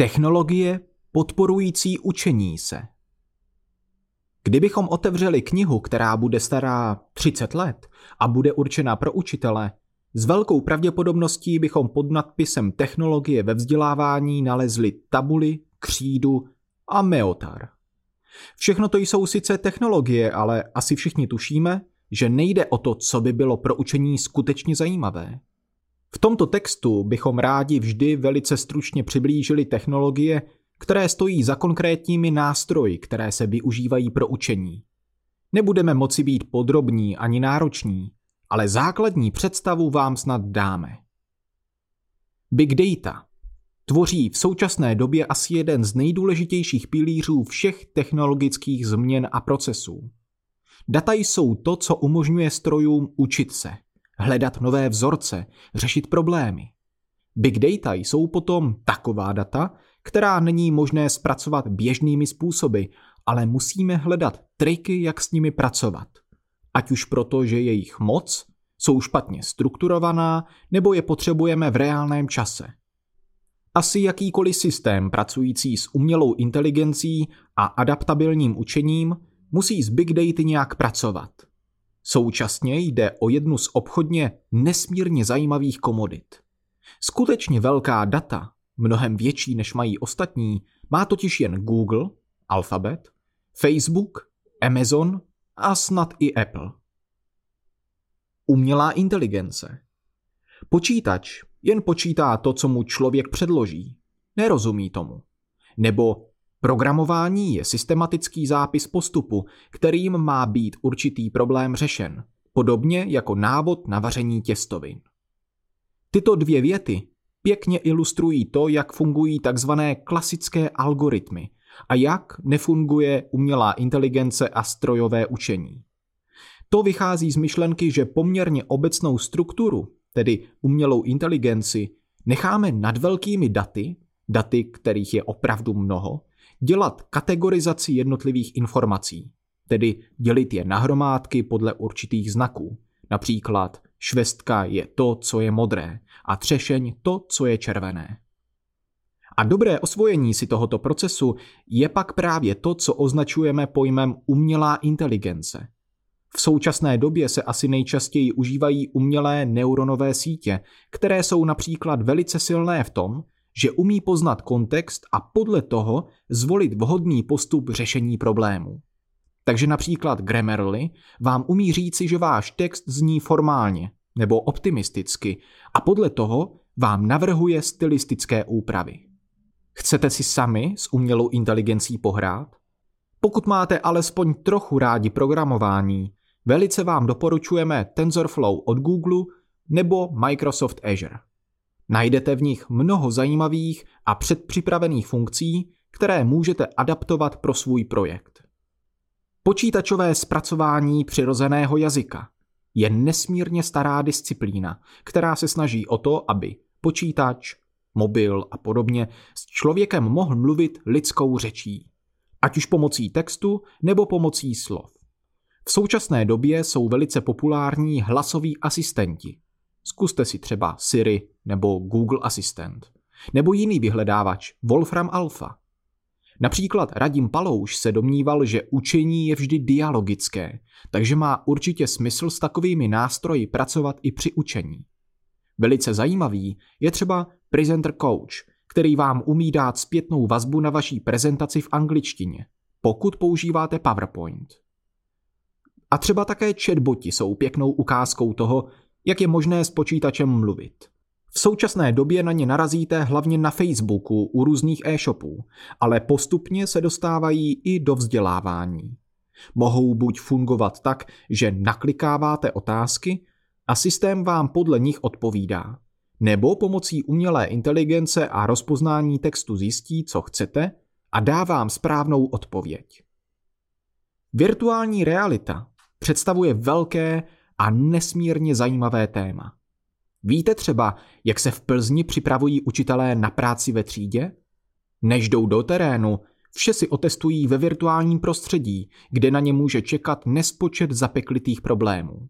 Technologie podporující učení se. Kdybychom otevřeli knihu, která bude stará 30 let a bude určena pro učitele, s velkou pravděpodobností bychom pod nadpisem Technologie ve vzdělávání nalezli tabuli, křídu a meotar. Všechno to jsou sice technologie, ale asi všichni tušíme, že nejde o to, co by bylo pro učení skutečně zajímavé. V tomto textu bychom rádi vždy velice stručně přiblížili technologie, které stojí za konkrétními nástroji, které se využívají pro učení. Nebudeme moci být podrobní ani nároční, ale základní představu vám snad dáme. Big Data tvoří v současné době asi jeden z nejdůležitějších pilířů všech technologických změn a procesů. Data jsou to, co umožňuje strojům učit se, hledat nové vzorce, řešit problémy. Big data jsou potom taková data, která není možné zpracovat běžnými způsoby, ale musíme hledat triky, jak s nimi pracovat. Ať už proto, že jejich moc jsou špatně strukturovaná, nebo je potřebujeme v reálném čase. Asi jakýkoliv systém pracující s umělou inteligencí a adaptabilním učením musí s big data nějak pracovat. Současně jde o jednu z obchodně nesmírně zajímavých komodit. Skutečně velká data, mnohem větší než mají ostatní, má totiž jen Google, Alphabet, Facebook, Amazon a snad i Apple. Umělá inteligence. Počítač jen počítá to, co mu člověk předloží. Nerozumí tomu. Nebo programování je systematický zápis postupu, kterým má být určitý problém řešen, podobně jako návod na vaření těstovin. Tyto dvě věty pěkně ilustrují to, jak fungují takzvané klasické algoritmy a jak nefunguje umělá inteligence a strojové učení. To vychází z myšlenky, že poměrně obecnou strukturu, tedy umělou inteligenci, necháme nad velkými daty, daty, kterých je opravdu mnoho, dělat kategorizaci jednotlivých informací, tedy dělit je na hromádky podle určitých znaků. Například švestka je to, co je modré a třešeň to, co je červené. A dobré osvojení si tohoto procesu je pak právě to, co označujeme pojmem umělá inteligence. V současné době se asi nejčastěji užívají umělé neuronové sítě, které jsou například velice silné v tom, že umí poznat kontext a podle toho zvolit vhodný postup řešení problému. Takže například Grammarly vám umí říci, že váš text zní formálně nebo optimisticky a podle toho vám navrhuje stylistické úpravy. Chcete si sami s umělou inteligencí pohrát? Pokud máte alespoň trochu rádi programování, velice vám doporučujeme TensorFlow od Google nebo Microsoft Azure. Najdete v nich mnoho zajímavých a předpřipravených funkcí, které můžete adaptovat pro svůj projekt. Počítačové zpracování přirozeného jazyka je nesmírně stará disciplína, která se snaží o to, aby počítač, mobil a podobně s člověkem mohl mluvit lidskou řečí, ať už pomocí textu nebo pomocí slov. V současné době jsou velice populární hlasoví asistenti, Zkuste si třeba Siri nebo Google Assistant. Nebo jiný vyhledávač, Wolfram Alpha. Například Radim Palouš se domníval, že učení je vždy dialogické, takže má určitě smysl s takovými nástroji pracovat i při učení. Velice zajímavý je třeba Presenter Coach, který vám umí dát zpětnou vazbu na vaší prezentaci v angličtině, pokud používáte PowerPoint. A třeba také chatboti jsou pěknou ukázkou toho, jak je možné s počítačem mluvit. V současné době na ně narazíte hlavně na Facebooku u různých e-shopů, ale postupně se dostávají i do vzdělávání. Mohou buď fungovat tak, že naklikáváte otázky a systém vám podle nich odpovídá, nebo pomocí umělé inteligence a rozpoznání textu zjistí, co chcete a dá vám správnou odpověď. Virtuální realita představuje velké a nesmírně zajímavé téma. Víte třeba, jak se v Plzni připravují učitelé na práci ve třídě? Než jdou do terénu, vše si otestují ve virtuálním prostředí, kde na ně může čekat nespočet zapeklitých problémů.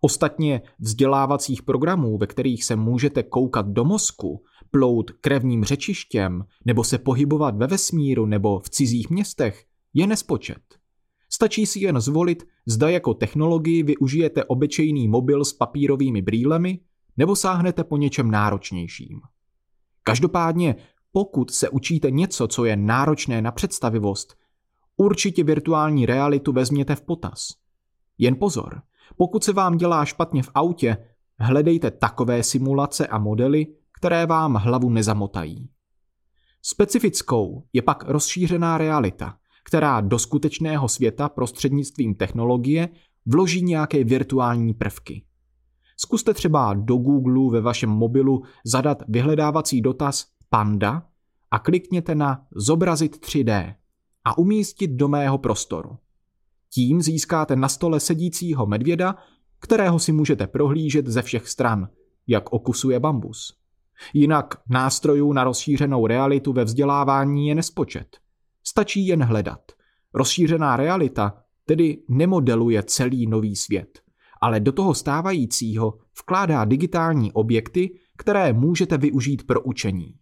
Ostatně vzdělávacích programů, ve kterých se můžete koukat do mozku, plout krevním řečištěm nebo se pohybovat ve vesmíru nebo v cizích městech, je nespočet. Stačí si jen zvolit, zda jako technologii využijete obyčejný mobil s papírovými brýlemi nebo sáhnete po něčem náročnějším. Každopádně, pokud se učíte něco, co je náročné na představivost, určitě virtuální realitu vezměte v potaz. Jen pozor, pokud se vám dělá špatně v autě, hledejte takové simulace a modely, které vám hlavu nezamotají. Specifickou je pak rozšířená realita, která do skutečného světa prostřednictvím technologie vloží nějaké virtuální prvky. Zkuste třeba do Google ve vašem mobilu zadat vyhledávací dotaz panda a klikněte na zobrazit 3D a umístit do mého prostoru. Tím získáte na stole sedícího medvěda, kterého si můžete prohlížet ze všech stran, jak okusuje bambus. Jinak nástrojů na rozšířenou realitu ve vzdělávání je nespočet. Stačí jen hledat. Rozšířená realita tedy nemodeluje celý nový svět, ale do toho stávajícího vkládá digitální objekty, které můžete využít pro učení.